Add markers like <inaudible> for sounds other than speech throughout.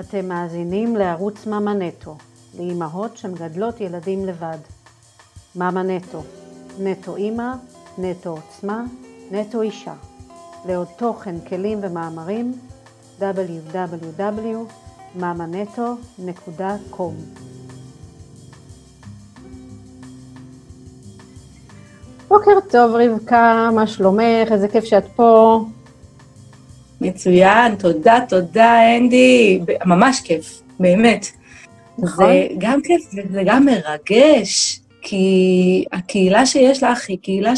אתם מאזינים לערוץ מאמא נטו, לאימהות שמגדלות ילדים לבד. מאמא נטו, נטו אימא, נטו עוצמה, נטו אישה. לעוד תוכן, כלים ומאמרים, www.mamanetto.com בוקר טוב רבקה, מה שלומך? איזה כיף שאת פה. מצוין, תודה, תודה, אנדי. ממש כיף, באמת. נכון. זה גם כיף וזה גם מרגש, כי הקהילה שיש לך היא קהילה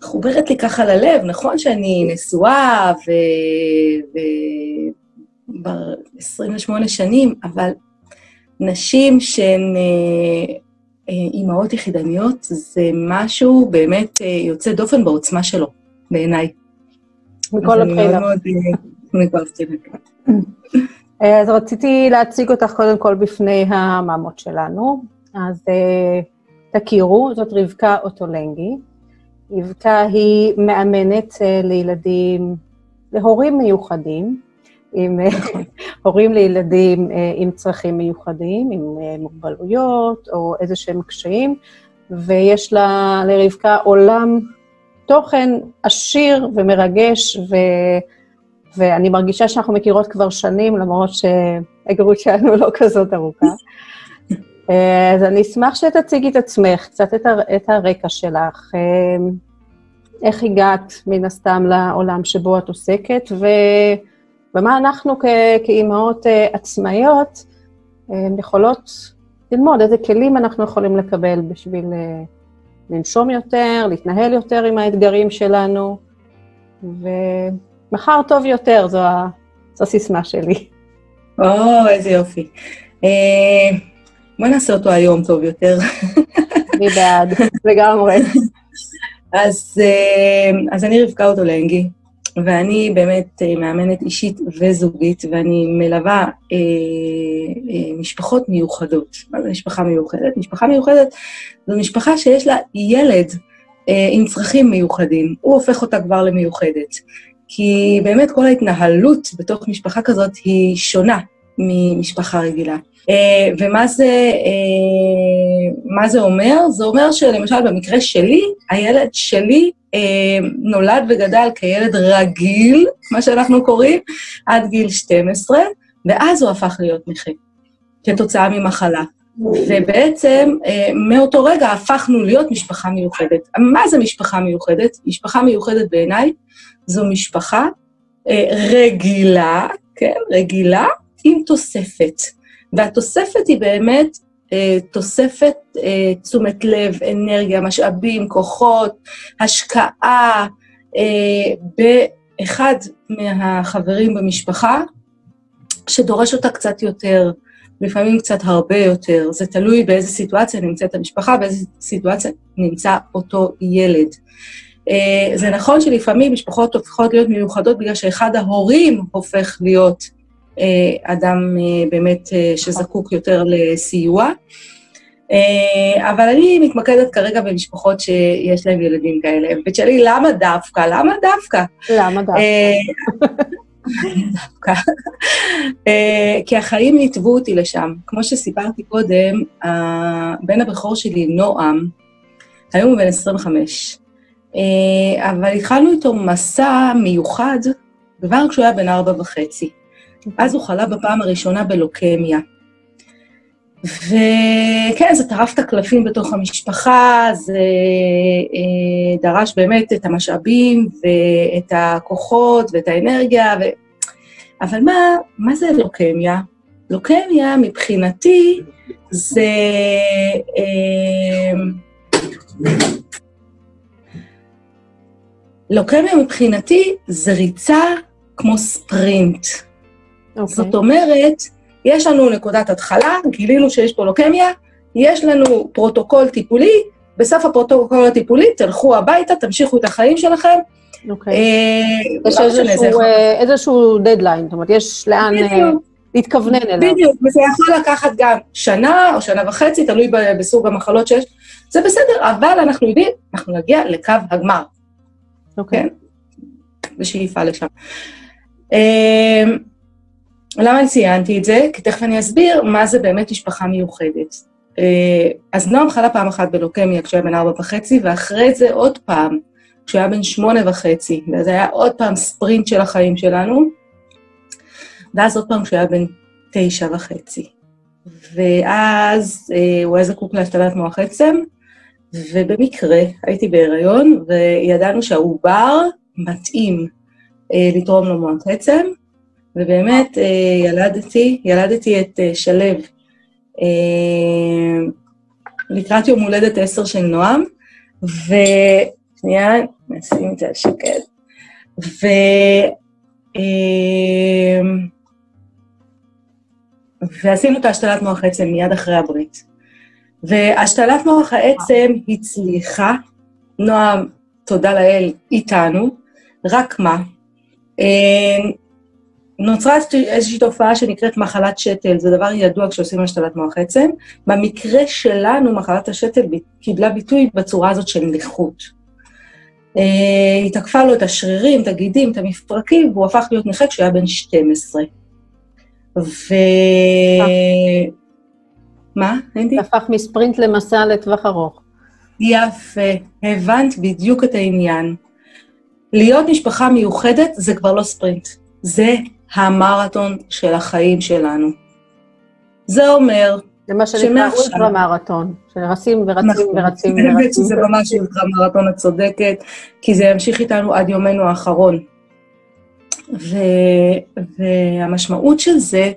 שמחוברת לי ככה ללב. נכון שאני נשואה ו... ו... כבר 28 שנים, אבל נשים שהן אה, אה, אימהות יחידניות, זה משהו באמת אה, יוצא דופן בעוצמה שלו, בעיניי. מכל הבחינות. אה, אז רציתי להציג אותך קודם כל בפני המאמות שלנו. אז תכירו, זאת רבקה אוטולנגי. רבקה היא מאמנת לילדים, להורים מיוחדים, עם <laughs> הורים לילדים עם צרכים מיוחדים, עם מוגבלויות או איזה שהם קשיים, ויש לה, לרבקה עולם תוכן עשיר ומרגש, ו... ואני מרגישה שאנחנו מכירות כבר שנים, למרות שההיכרות שלנו לא כזאת ארוכה. <laughs> אז אני אשמח שתציגי את עצמך, קצת את, הר... את הרקע שלך, איך הגעת מן הסתם לעולם שבו את עוסקת, ו... ומה אנחנו כ... כאימהות אה, עצמאיות יכולות ללמוד, איזה כלים אנחנו יכולים לקבל בשביל אה, לנשום יותר, להתנהל יותר עם האתגרים שלנו, ומחר טוב יותר, זו, ה... זו הסיסמה שלי. או, איזה יופי. אה, בואי נעשה אותו היום טוב יותר. אני בעד, לגמרי. אז, אה, אז אני רבקה אוטולנגי, ואני באמת אה, מאמנת אישית וזוגית, ואני מלווה אה, אה, משפחות מיוחדות. מה זה משפחה מיוחדת? משפחה מיוחדת זו משפחה שיש לה ילד אה, עם צרכים מיוחדים. הוא הופך אותה כבר למיוחדת. כי באמת כל ההתנהלות בתוך משפחה כזאת היא שונה ממשפחה רגילה. Uh, ומה זה, uh, מה זה אומר? זה אומר שלמשל במקרה שלי, הילד שלי uh, נולד וגדל כילד רגיל, מה שאנחנו קוראים, עד גיל 12, ואז הוא הפך להיות נכה, כתוצאה ממחלה. ובעצם uh, מאותו רגע הפכנו להיות משפחה מיוחדת. מה זה משפחה מיוחדת? משפחה מיוחדת בעיניי זו משפחה uh, רגילה, כן, רגילה, עם תוספת. והתוספת היא באמת אה, תוספת אה, תשומת לב, אנרגיה, משאבים, כוחות, השקעה אה, באחד מהחברים במשפחה, שדורש אותה קצת יותר, לפעמים קצת הרבה יותר. זה תלוי באיזה סיטואציה נמצאת המשפחה, באיזה סיטואציה נמצא אותו ילד. זה נכון שלפעמים משפחות הופכות להיות מיוחדות בגלל שאחד ההורים הופך להיות אה, אדם אה, באמת אה, שזקוק יותר לסיוע. אבל אני מתמקדת כרגע במשפחות שיש להם ילדים כאלה. ותשאלי, למה דווקא? למה דווקא? למה דווקא? דווקא. כי החיים ניתבו אותי לשם. כמו שסיפרתי קודם, הבן הבכור שלי, נועם, היום הוא בן 25, אבל התחלנו איתו מסע מיוחד כבר כשהוא היה בן ארבע וחצי. אז הוא חלה בפעם הראשונה בלוקמיה. וכן, זה טרף את הקלפים בתוך המשפחה, זה אה, דרש באמת את המשאבים ואת הכוחות ואת האנרגיה, ו... אבל מה, מה זה לוקמיה? לוקמיה מבחינתי זה... אה, לוקמיה מבחינתי זה ריצה כמו ספרינט. Okay. אוקיי. זאת אומרת, יש לנו נקודת התחלה, גילינו שיש פה לוקמיה, יש לנו פרוטוקול טיפולי, בסוף הפרוטוקול הטיפולי תלכו הביתה, תמשיכו את החיים שלכם. אוקיי. אה, יש לא איזשהו, אה, איזשהו דדליין, זאת אומרת, יש לאן אה, להתכוונן אליו. בדיוק, וזה יכול לקחת גם שנה או שנה וחצי, תלוי בסוג המחלות שיש. זה בסדר, אבל אנחנו יודעים, אנחנו נגיע לקו הגמר. אוקיי. Okay. כן? בשאיפה לשם. למה ציינתי את זה? כי תכף אני אסביר מה זה באמת משפחה מיוחדת. אה, אז נועם חלה פעם אחת בלוקמיה כשהוא היה בן ארבע וחצי, ואחרי זה עוד פעם, כשהוא היה בן שמונה וחצי, וזה היה עוד פעם ספרינט של החיים שלנו, ואז עוד פעם כשהוא היה בן תשע וחצי. ואז אה, הוא היה זקוק להשתלת מוח עצם, ובמקרה הייתי בהיריון, וידענו שהעובר מתאים אה, לתרום לו מוח עצם, ובאמת אה, ילדתי, ילדתי את אה, שלו אה, לקראת יום הולדת עשר של נועם, ושנייה, נשים את זה על שקט. ו... ועשינו את ההשתלת מוח עצם מיד אחרי הברית. והשתלת מוח העצם הצליחה, נועם, תודה לאל, איתנו, רק מה? נוצרה איזושהי תופעה שנקראת מחלת שתל, זה דבר ידוע כשעושים השתלת מוח עצם. במקרה שלנו, מחלת השתל קיבלה ביטוי בצורה הזאת של נכות. אה, היא תקפה לו את השרירים, את הגידים, את המפרקים, והוא הפך להיות נכה כשהוא היה בן 12. ו... מה? זה הפך מספרינט למסע לטווח ארוך. יפה, הבנת בדיוק את העניין. להיות משפחה מיוחדת זה כבר לא ספרינט, זה המרתון של החיים שלנו. זה אומר זה מה שנקרא אולטרה מרתון, שרצים ורצים נכון. ורצים ורצים. זה ממש אולטרה מרתון, את צודקת, כי זה ימשיך איתנו עד יומנו האחרון. ו, והמשמעות של זה,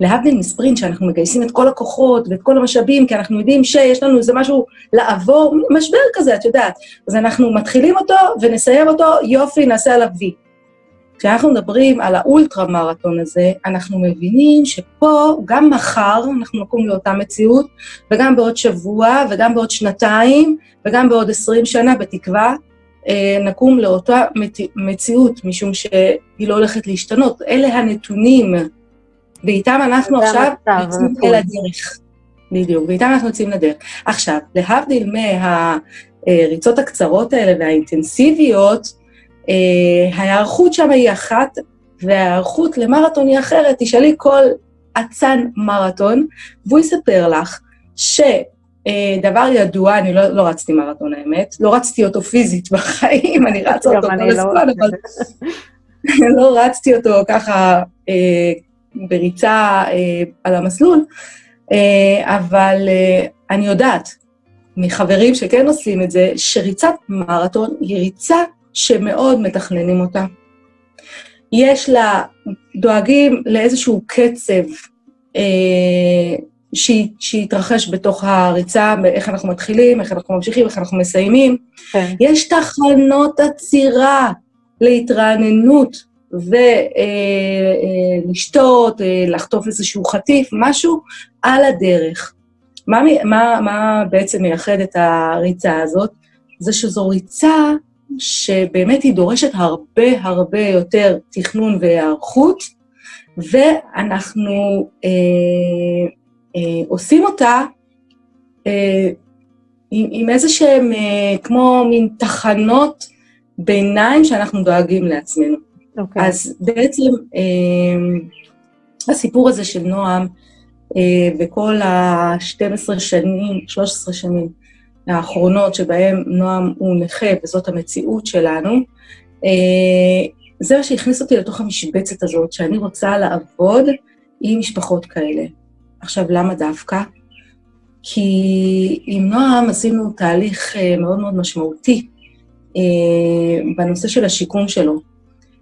להבדיל מספרינט, שאנחנו מגייסים את כל הכוחות ואת כל המשאבים, כי אנחנו יודעים שיש לנו איזה משהו לעבור, משבר כזה, את יודעת. אז אנחנו מתחילים אותו ונסיים אותו, יופי, נעשה עליו וי. כשאנחנו מדברים על האולטרה מרתון הזה, אנחנו מבינים שפה, גם מחר, אנחנו נקום לאותה מציאות, וגם בעוד שבוע, וגם בעוד שנתיים, וגם בעוד עשרים שנה, בתקווה, אה, נקום לאותה מציאות, משום שהיא לא הולכת להשתנות. אלה הנתונים, ואיתם אנחנו עכשיו יוצאים אל הדרך. בדיוק, ואיתם אנחנו יוצאים לדרך. עכשיו, להבדיל מהריצות הקצרות האלה והאינטנסיביות, ההיערכות שם היא אחת, וההיערכות למרתון היא אחרת. תשאלי כל אצן מרתון, והוא יספר לך שדבר ידוע, אני לא, לא רצתי מרתון האמת, לא רצתי אותו פיזית בחיים, אני <laughs> רצה אותו כל לא הזמן, אבל <laughs> לא רצתי אותו ככה אה, בריצה אה, על המסלול, אה, אבל אה, אני יודעת מחברים שכן עושים את זה, שריצת מרתון היא ריצה שמאוד מתכננים אותה. יש לה, דואגים לאיזשהו קצב אה, שיתרחש בתוך הריצה, איך אנחנו מתחילים, איך אנחנו ממשיכים, איך אנחנו מסיימים. כן. יש תחנות עצירה להתרעננות ולשתות, אה, אה, לחטוף איזשהו חטיף, משהו על הדרך. מה, מה, מה בעצם מייחד את הריצה הזאת? זה שזו ריצה שבאמת היא דורשת הרבה הרבה יותר תכנון והיערכות, ואנחנו אה, אה, עושים אותה אה, עם, עם איזה שהם, אה, כמו מין תחנות ביניים שאנחנו דואגים לעצמנו. Okay. אוקיי. אז בעצם אה, הסיפור הזה של נועם, אה, וכל ה-12 שנים, 13 שנים, האחרונות שבהם נועם הוא נכה וזאת המציאות שלנו, אה, זה מה שהכניס אותי לתוך המשבצת הזאת, שאני רוצה לעבוד עם משפחות כאלה. עכשיו, למה דווקא? כי עם נועם עשינו תהליך אה, מאוד מאוד משמעותי אה, בנושא של השיקום שלו.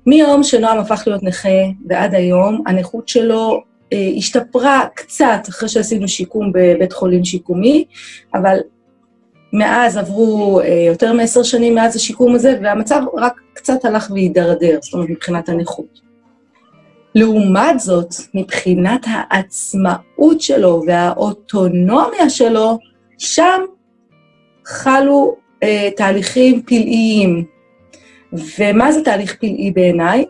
מיום שנועם הפך להיות נכה ועד היום, הנכות שלו השתפרה קצת אחרי שעשינו שיקום בבית חולים שיקומי, אבל מאז עברו אה, יותר מעשר שנים מאז השיקום הזה, והמצב רק קצת הלך והידרדר, זאת אומרת, מבחינת הנכות. לעומת זאת, מבחינת העצמאות שלו והאוטונומיה שלו, שם חלו אה, תהליכים פלאיים. ומה זה תהליך פלאי בעיניי?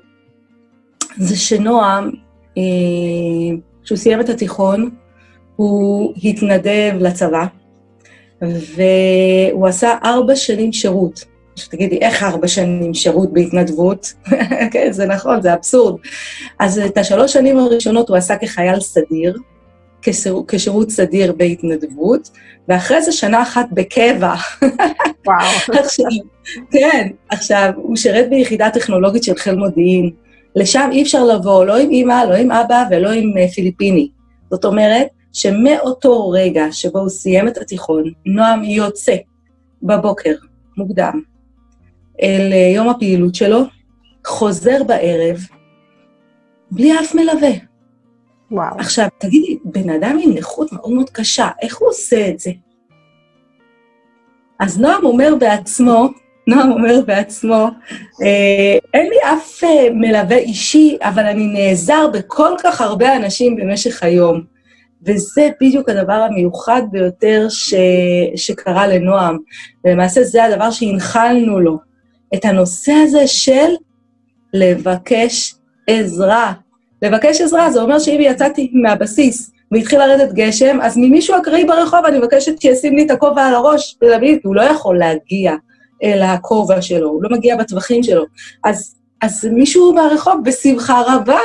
זה שנועם, אה, כשהוא סיים את התיכון, הוא התנדב לצבא, והוא עשה ארבע שנים שירות. שתגידי, איך ארבע שנים שירות בהתנדבות? <laughs> כן, זה נכון, זה אבסורד. אז את השלוש שנים הראשונות הוא עשה כחייל סדיר, כשיר, כשירות סדיר בהתנדבות, ואחרי זה שנה אחת בקבע. <laughs> וואו. <laughs> עכשיו, כן, עכשיו, הוא שירת ביחידה טכנולוגית של חיל מודיעין. לשם אי אפשר לבוא, לא עם אימא, לא עם אבא ולא עם uh, פיליפיני. זאת אומרת, שמאותו רגע שבו הוא סיים את התיכון, נועם יוצא בבוקר, מוקדם, אל uh, יום הפעילות שלו, חוזר בערב, בלי אף מלווה. וואו. עכשיו, תגידי, בן אדם עם נכות מאוד מאוד קשה, איך הוא עושה את זה? אז נועם אומר בעצמו, נועם אומר בעצמו, אה, אין לי אף אה, מלווה אישי, אבל אני נעזר בכל כך הרבה אנשים במשך היום. וזה בדיוק הדבר המיוחד ביותר ש... שקרה לנועם. ולמעשה זה הדבר שהנחלנו לו, את הנושא הזה של לבקש עזרה. לבקש עזרה, זה אומר שאם יצאתי מהבסיס והתחיל לרדת גשם, אז ממישהו אקראי ברחוב אני מבקשת שישים לי את הכובע על הראש, ולהבין, הוא לא יכול להגיע אל הכובע שלו, הוא לא מגיע בטווחים שלו. אז, אז מישהו מהרחוב, בשמחה רבה,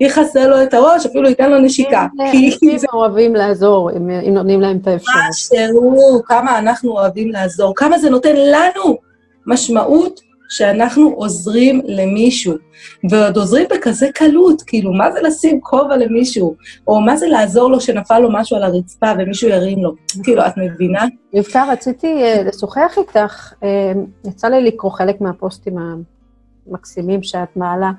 יכסה לו את הראש, אפילו ייתן לו נשיקה. אנשים אוהבים לעזור, אם, נותנים להם את האפשרות. משהו, כמה אנחנו אוהבים לעזור, כמה זה נותן לנו משמעות שאנחנו עוזרים למישהו, ועוד עוזרים בכזה קלות, כאילו, מה זה לשים כובע למישהו, או מה זה לעזור לו שנפל לו משהו על הרצפה ומישהו ירים לו. כאילו, את מבינה? רבקה, רציתי uh, לשוחח איתך, uh, יצא לי לקרוא חלק מהפוסטים המקסימים שאת מעלה,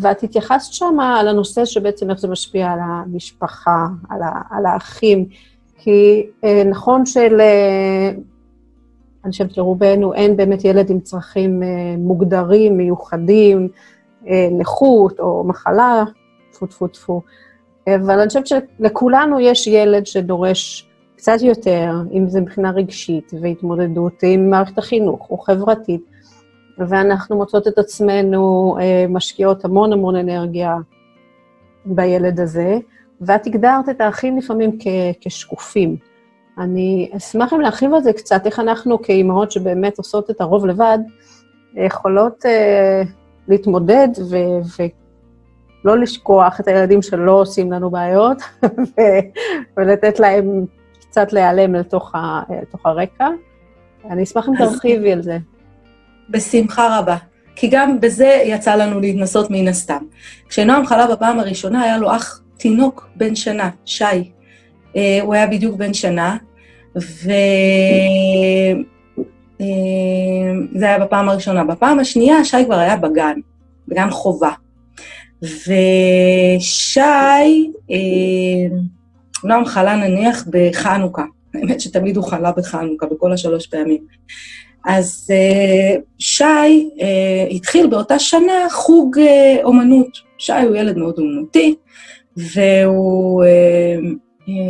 ואת התייחסת שם על הנושא שבעצם איך זה משפיע על המשפחה, על, ה, על האחים, כי uh, נכון של... Uh, אני חושבת לרובנו אין באמת ילד עם צרכים אה, מוגדרים, מיוחדים, אה, נכות או מחלה, טפו טפו טפו. אבל אני חושבת שלכולנו יש ילד שדורש קצת יותר, אם זה מבחינה רגשית והתמודדות עם מערכת החינוך או חברתית, ואנחנו מוצאות את עצמנו אה, משקיעות המון המון אנרגיה בילד הזה, ואת הגדרת את האחים לפעמים כשקופים. אני אשמח אם להרחיב על זה קצת, איך אנחנו כאימהות שבאמת עושות את הרוב לבד, יכולות uh, להתמודד ו- ולא לשכוח את הילדים שלא עושים לנו בעיות, <laughs> ו- ולתת להם קצת להיעלם לתוך, ה- לתוך הרקע. אני אשמח אם תרחיבי על זה. בשמחה רבה. כי גם בזה יצא לנו להתנסות מן הסתם. כשנועם חלה בפעם הראשונה, היה לו אח תינוק בן שנה, שי. אה, הוא היה בדיוק בן שנה, וזה אה, היה בפעם הראשונה. בפעם השנייה שי כבר היה בגן, בגן חובה. ושי, אה, נועם חלה נניח בחנוכה, האמת שתמיד הוא חלה בחנוכה, בכל השלוש פעמים. אז שי התחיל באותה שנה חוג אומנות. שי הוא ילד מאוד אומנותי, והוא אה,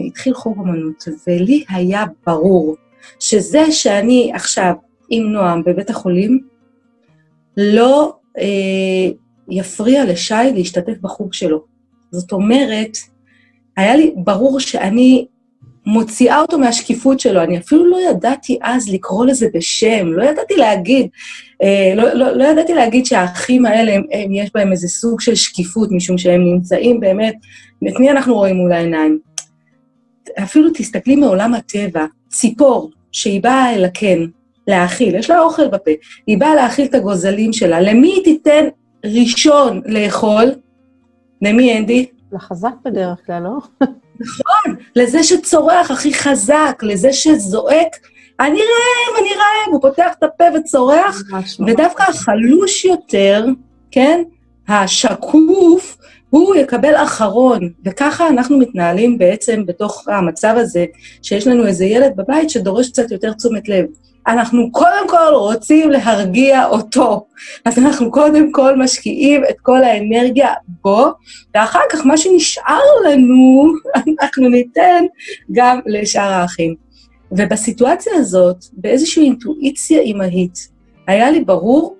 התחיל חוג אמנות, ולי היה ברור שזה שאני עכשיו עם נועם בבית החולים, לא אה, יפריע לשי להשתתף בחוג שלו. זאת אומרת, היה לי ברור שאני מוציאה אותו מהשקיפות שלו. אני אפילו לא ידעתי אז לקרוא לזה בשם, לא ידעתי להגיד, אה, לא, לא, לא ידעתי להגיד שהאחים האלה, הם, הם, יש בהם איזה סוג של שקיפות, משום שהם נמצאים באמת, את מי אנחנו רואים מול העיניים? אפילו תסתכלי מעולם הטבע, ציפור שהיא באה אל הקן להאכיל, יש לה אוכל בפה, היא באה להאכיל את הגוזלים שלה, למי היא תיתן ראשון לאכול? למי, אנדי? לחזק בדרך כלל, לא? נכון, לזה שצורח הכי חזק, לזה שזועק, אני רעב, אני רעב, הוא פותח את הפה וצורח, ודווקא החלוש יותר, כן, השקוף, הוא יקבל אחרון, וככה אנחנו מתנהלים בעצם בתוך המצב הזה, שיש לנו איזה ילד בבית שדורש קצת יותר תשומת לב. אנחנו קודם כל רוצים להרגיע אותו. אז אנחנו קודם כל משקיעים את כל האנרגיה בו, ואחר כך מה שנשאר לנו, <laughs> אנחנו ניתן גם לשאר האחים. ובסיטואציה הזאת, באיזושהי אינטואיציה אימהית, היה לי ברור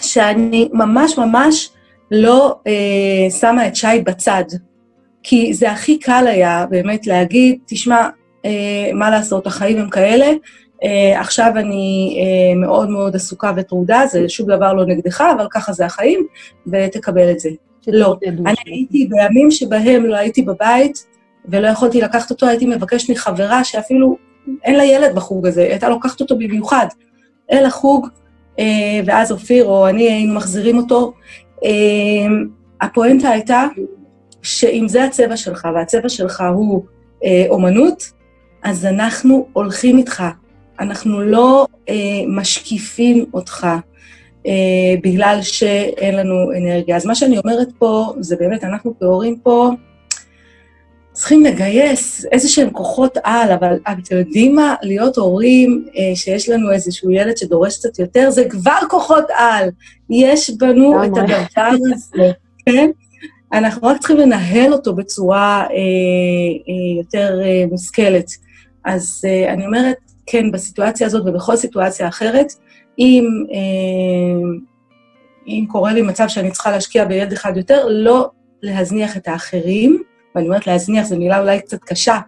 שאני ממש ממש לא אה, שמה את שי בצד. כי זה הכי קל היה באמת להגיד, תשמע, אה, מה לעשות, החיים הם כאלה, עכשיו אני uh, מאוד מאוד עסוקה וטרודה, זה שום דבר לא נגדך, אבל ככה זה החיים, ותקבל את זה. לא. אני הייתי בימים שבהם לא הייתי בבית ולא יכולתי לקחת אותו, הייתי מבקשת מחברה שאפילו אין לה ילד בחוג הזה, הייתה לוקחת אותו במיוחד אל החוג, uh, ואז אופיר או אני היינו מחזירים אותו. הפואנטה הייתה שאם זה הצבע שלך, והצבע שלך הוא אה, אומנות, אז אנחנו הולכים איתך. אנחנו לא אה, משקיפים אותך אה, בגלל שאין לנו אנרגיה. אז מה שאני אומרת פה, זה באמת, אנחנו כהורים פה צריכים לגייס איזה שהם כוחות על, אבל אתם יודעים מה? להיות הורים אה, שיש לנו איזשהו ילד שדורש קצת יותר, זה כבר כוחות על. יש בנו את הדבר הזה, כן? אנחנו רק צריכים לנהל אותו בצורה אה, אה, יותר אה, מושכלת. אז אה, אני אומרת, כן, בסיטואציה הזאת ובכל סיטואציה אחרת, אם, אה, אם קורה לי מצב שאני צריכה להשקיע בילד אחד יותר, לא להזניח את האחרים, ואני אומרת להזניח, זו מילה אולי קצת קשה,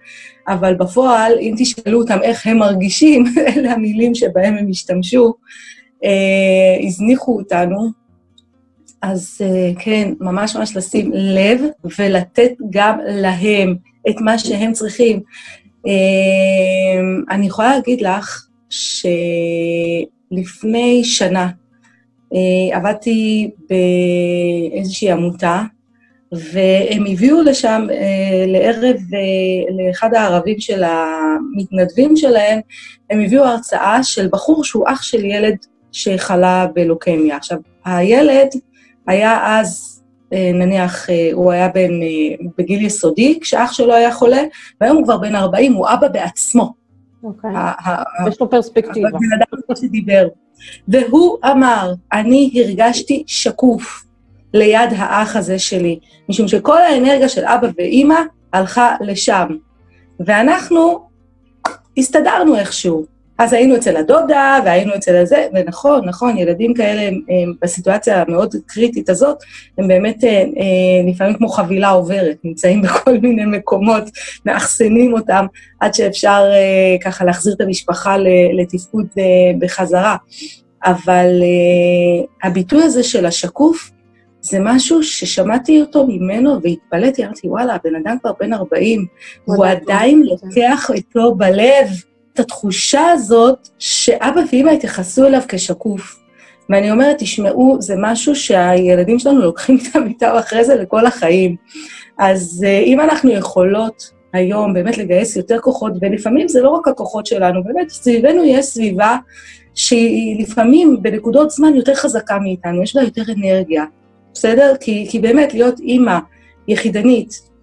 אבל בפועל, אם תשאלו אותם איך הם מרגישים, <laughs> אלה המילים שבהם הם השתמשו, אה, הזניחו אותנו, אז אה, כן, ממש ממש לשים לב ולתת גם להם את מה שהם צריכים. אה, אני יכולה להגיד לך שלפני שנה אה, עבדתי באיזושהי עמותה, והם הביאו לשם, לערב, לאחד הערבים של המתנדבים שלהם, הם הביאו הרצאה של בחור שהוא אח של ילד שחלה בלוקמיה. עכשיו, הילד, היה אז, אה, נניח, אה, הוא היה בן, אה, בגיל יסודי, כשאח שלו היה חולה, והיום הוא כבר בן 40, הוא אבא בעצמו. אוקיי, יש לו פרספקטיבה. הבן אדם שדיבר. והוא אמר, אני הרגשתי שקוף ליד האח הזה שלי, משום שכל האנרגיה של אבא ואימא הלכה לשם. ואנחנו הסתדרנו איכשהו. אז היינו אצל הדודה, והיינו אצל הזה, ונכון, נכון, ילדים כאלה, הם, הם בסיטואציה המאוד קריטית הזאת, הם באמת אה, אה, לפעמים כמו חבילה עוברת, נמצאים <laughs> בכל מיני מקומות, מאחסנים אותם, עד שאפשר אה, ככה להחזיר את המשפחה לתפקוד בחזרה. אבל הביטוי הזה של השקוף, זה משהו ששמעתי אותו ממנו והתפלאתי, אמרתי, וואלה, הבן אדם כבר בן 40, הוא עדיין לוקח איתו בלב את התחושה הזאת שאבא ואמא התייחסו אליו כשקוף. ואני אומרת, תשמעו, זה משהו שהילדים שלנו לוקחים איתם איתם אחרי זה לכל החיים. אז uh, אם אנחנו יכולות היום באמת לגייס יותר כוחות, ולפעמים זה לא רק הכוחות שלנו, באמת, סביבנו יש סביבה שהיא לפעמים בנקודות זמן יותר חזקה מאיתנו, יש בה יותר אנרגיה, בסדר? כי, כי באמת להיות אימא יחידנית, אה,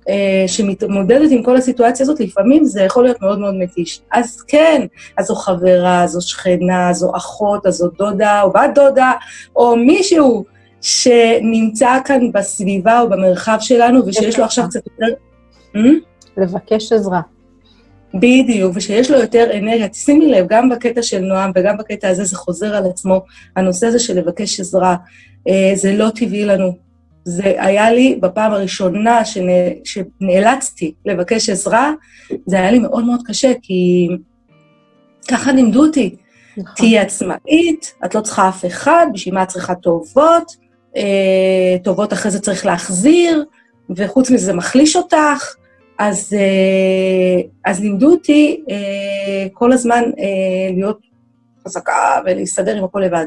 שמתמודדת עם כל הסיטואציה הזאת, לפעמים זה יכול להיות מאוד מאוד מתיש. אז כן, אז זו חברה, זו שכנה, זו אחות, אז זו דודה או בת דודה, או מישהו שנמצא כאן בסביבה או במרחב שלנו, ושיש לו עכשיו קצת יותר... Hmm? לבקש עזרה. בדיוק, ושיש לו יותר אנרגיה. תשימי לב, גם בקטע של נועם וגם בקטע הזה זה חוזר על עצמו, הנושא הזה של לבקש עזרה. אה, זה לא טבעי לנו. זה היה לי בפעם הראשונה שנ... שנאלצתי לבקש עזרה, זה היה לי מאוד מאוד קשה, כי ככה לימדו אותי. נכון. תהיי עצמאית, את לא צריכה אף אחד, בשביל מה את צריכה טובות, אה, טובות אחרי זה צריך להחזיר, וחוץ מזה זה מחליש אותך. אז, אה, אז לימדו אותי אה, כל הזמן אה, להיות חזקה ולהסתדר עם הכל לבד.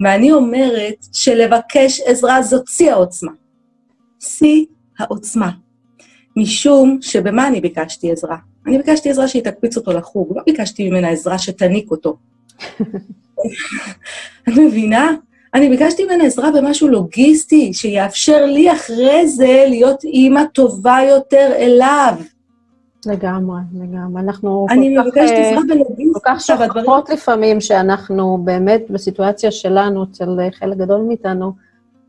ואני אומרת שלבקש עזרה זאת שיא העוצמה. שיא העוצמה. משום שבמה אני ביקשתי עזרה? אני ביקשתי עזרה שהיא תקפיץ אותו לחוג, לא ביקשתי ממנה עזרה שתניק אותו. <laughs> את מבינה? אני ביקשתי ממנה עזרה במשהו לוגיסטי, שיאפשר לי אחרי זה להיות אימא טובה יותר אליו. לגמרי, לגמרי. אנחנו אני מבקשת אה, עזרה בלוגיסטיקה. כל כך שוכחות לפעמים שאנחנו באמת בסיטואציה שלנו, אצל חלק גדול מאיתנו,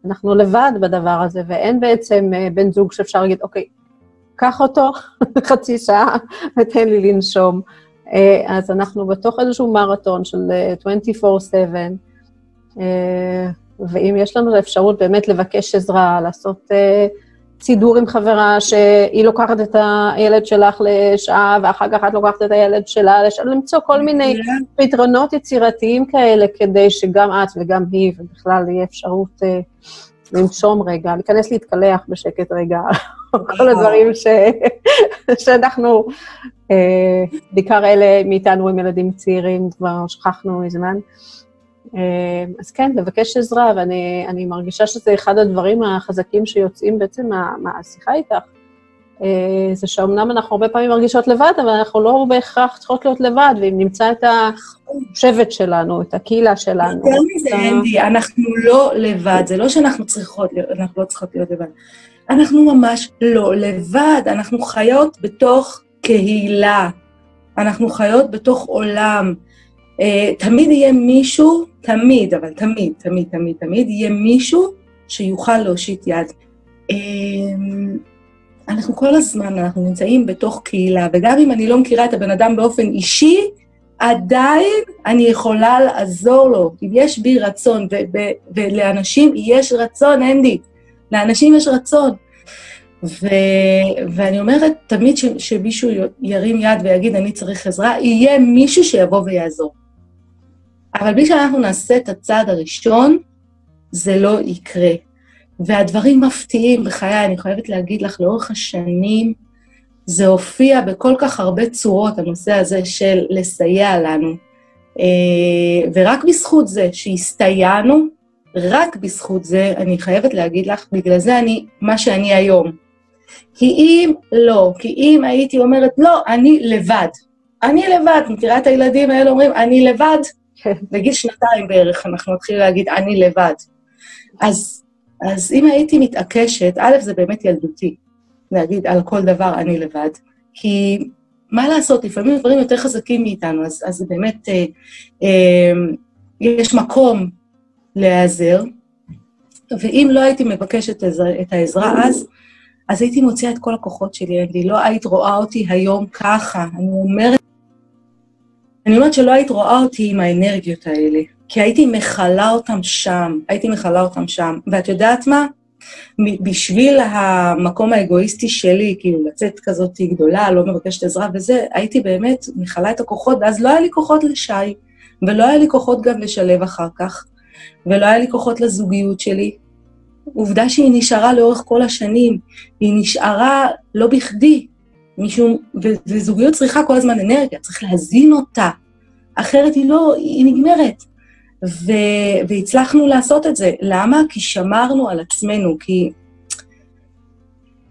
אנחנו לבד בדבר הזה, ואין בעצם אה, בן זוג שאפשר להגיד, אוקיי, קח אותו <laughs> חצי שעה ותן לי לנשום. אה, אז אנחנו בתוך איזשהו מרתון של 24/7, ואם יש לנו את האפשרות באמת לבקש עזרה, לעשות סידור עם חברה שהיא לוקחת את הילד שלך לשעה, ואחר כך את לוקחת את הילד שלה לשעה, למצוא כל מיני פתרונות יצירתיים כאלה, כדי שגם את וגם היא, ובכלל יהיה אפשרות אה, לנשום רגע, להיכנס להתקלח בשקט רגע, <laughs> כל הדברים ש... <laughs> שאנחנו, אה, בעיקר אלה מאיתנו עם ילדים צעירים, כבר שכחנו מזמן. אה, אז כן, לבקש עזרה, ואני מרגישה שזה אחד הדברים החזקים שיוצאים בעצם מהשיחה איתך. אה, זה שאומנם אנחנו הרבה פעמים מרגישות לבד, אבל אנחנו לא בהכרח צריכות להיות לבד, ואם נמצא את השבט שלנו, את הקהילה שלנו. יותר מזה, אנדי, אנחנו לא לבד, זה לא שאנחנו צריכות, אנחנו לא צריכות להיות לבד. אנחנו ממש לא לבד, אנחנו חיות בתוך קהילה, אנחנו חיות בתוך עולם. Uh, תמיד יהיה מישהו, תמיד, אבל תמיד, תמיד, תמיד, תמיד, יהיה מישהו שיוכל להושיט יד. Uh, אנחנו כל הזמן, אנחנו נמצאים בתוך קהילה, וגם אם אני לא מכירה את הבן אדם באופן אישי, עדיין אני יכולה לעזור לו. אם יש בי רצון, ולאנשים יש רצון, אנדי, לאנשים יש רצון. ו- ואני אומרת, תמיד שמישהו ירים יד ויגיד, אני צריך עזרה, יהיה מישהו שיבוא ויעזור. אבל בלי שאנחנו נעשה את הצעד הראשון, זה לא יקרה. והדברים מפתיעים בחיי, אני חייבת להגיד לך, לאורך השנים, זה הופיע בכל כך הרבה צורות, הנושא הזה של לסייע לנו. אה, ורק בזכות זה שהסתייענו, רק בזכות זה, אני חייבת להגיד לך, בגלל זה אני, מה שאני היום. כי אם לא, כי אם הייתי אומרת, לא, אני לבד. אני לבד, מכירה את הילדים האלה אומרים, אני לבד? בגיל שנתיים בערך אנחנו נתחיל להגיד, אני לבד. אז, אז אם הייתי מתעקשת, א', זה באמת ילדותי, להגיד על כל דבר אני לבד, כי מה לעשות, לפעמים דברים יותר חזקים מאיתנו, אז, אז באמת אה, אה, יש מקום להיעזר, ואם לא הייתי מבקשת את העזרה אז, אז הייתי מוציאה את כל הכוחות שלי, אני לא היית רואה אותי היום ככה. אני אומרת, אני אומרת שלא היית רואה אותי עם האנרגיות האלה, כי הייתי מכלה אותם שם, הייתי מכלה אותם שם. ואת יודעת מה? בשביל המקום האגואיסטי שלי, כאילו לצאת כזאת גדולה, לא מבקשת עזרה וזה, הייתי באמת מכלה את הכוחות, ואז לא היה לי כוחות לשי, ולא היה לי כוחות גם לשלב אחר כך, ולא היה לי כוחות לזוגיות שלי, עובדה שהיא נשארה לאורך כל השנים, היא נשארה לא בכדי, משום, ו- וזוגיות צריכה כל הזמן אנרגיה, צריך להזין אותה, אחרת היא לא, היא נגמרת. ו- והצלחנו לעשות את זה. למה? כי שמרנו על עצמנו, כי,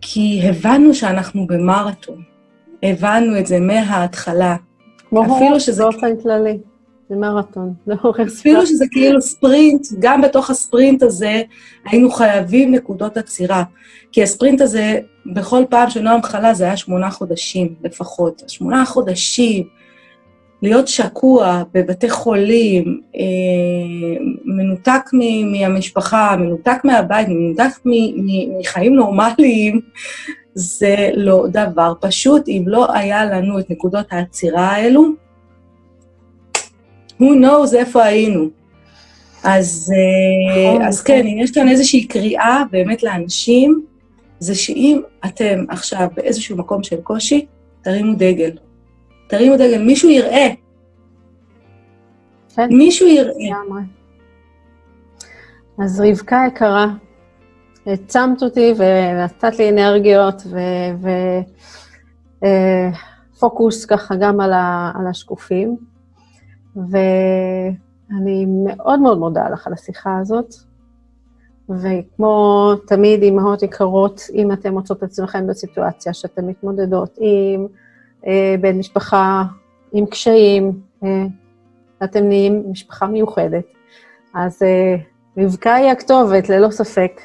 כי הבנו שאנחנו במרתון. הבנו את זה מההתחלה. כמו שזה... באופן כללי. זה מרתון, זה אורך ספרינט. <laughs> אפילו שזה כאילו ספרינט, גם בתוך הספרינט הזה היינו חייבים נקודות עצירה. כי הספרינט הזה, בכל פעם שנועם חלה זה היה שמונה חודשים לפחות. שמונה חודשים, להיות שקוע בבתי חולים, אה, מנותק מהמשפחה, מנותק מהבית, מנותק מחיים נורמליים, זה לא דבר פשוט. אם לא היה לנו את נקודות העצירה האלו, who knows איפה היינו. אז, אה, נכון, אז נכון. כן, אם יש כאן איזושהי קריאה באמת לאנשים, זה שאם אתם עכשיו באיזשהו מקום של קושי, תרימו דגל. תרימו דגל, מישהו יראה. כן. מישהו יראה. אז רבקה יקרה, העצמת אותי ונתת לי אנרגיות ופוקוס אה, ככה גם על, ה, על השקופים. ואני מאוד מאוד מודה לך על השיחה הזאת. וכמו תמיד, אימהות יקרות, אם אתן מוצאות את עצמכם בסיטואציה שאתן מתמודדות עם אה, בן משפחה, עם קשיים, אה, אתם נהיים משפחה מיוחדת, אז אה, רבקה היא הכתובת, ללא ספק.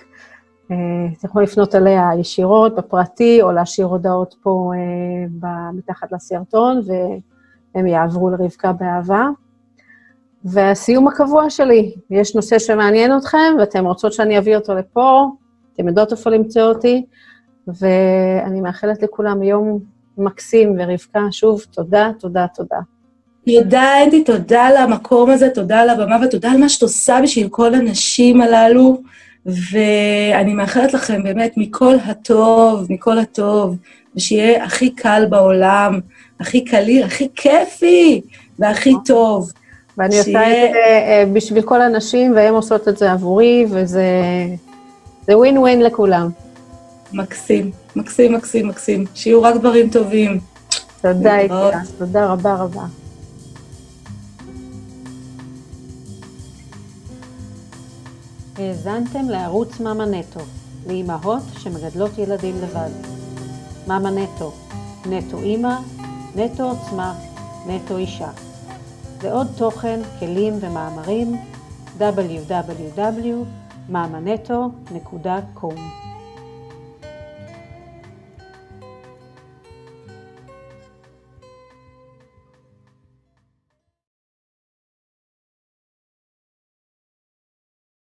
אה, אתם יכולים לפנות אליה ישירות, בפרטי, או להשאיר הודעות פה אה, מתחת לסרטון, ו... הם יעברו לרבקה באהבה. והסיום הקבוע שלי, יש נושא שמעניין אתכם ואתם רוצות שאני אביא אותו לפה, אתם יודעות איפה למצוא אותי, ואני מאחלת לכולם יום מקסים, ורבקה, שוב, תודה, תודה, תודה. תודה, אנדי, תודה על המקום הזה, תודה על הבמה ותודה על מה שאת עושה בשביל כל הנשים הללו. ואני מאחלת לכם באמת מכל הטוב, מכל הטוב, ושיהיה הכי קל בעולם, הכי קליל, הכי כיפי והכי טוב. ואני שיהיה... עושה את זה אה, בשביל כל הנשים, והן עושות את זה עבורי, וזה ווין ווין לכולם. מקסים, מקסים, מקסים, מקסים. שיהיו רק דברים טובים. תודה, איתיה. תודה רבה רבה. האזנתם לערוץ מאמא נטו, לאימהות שמגדלות ילדים לבד. מאמא נטו, נטו אימא, נטו עוצמה, נטו אישה. ועוד תוכן, כלים ומאמרים www.mamanetto.com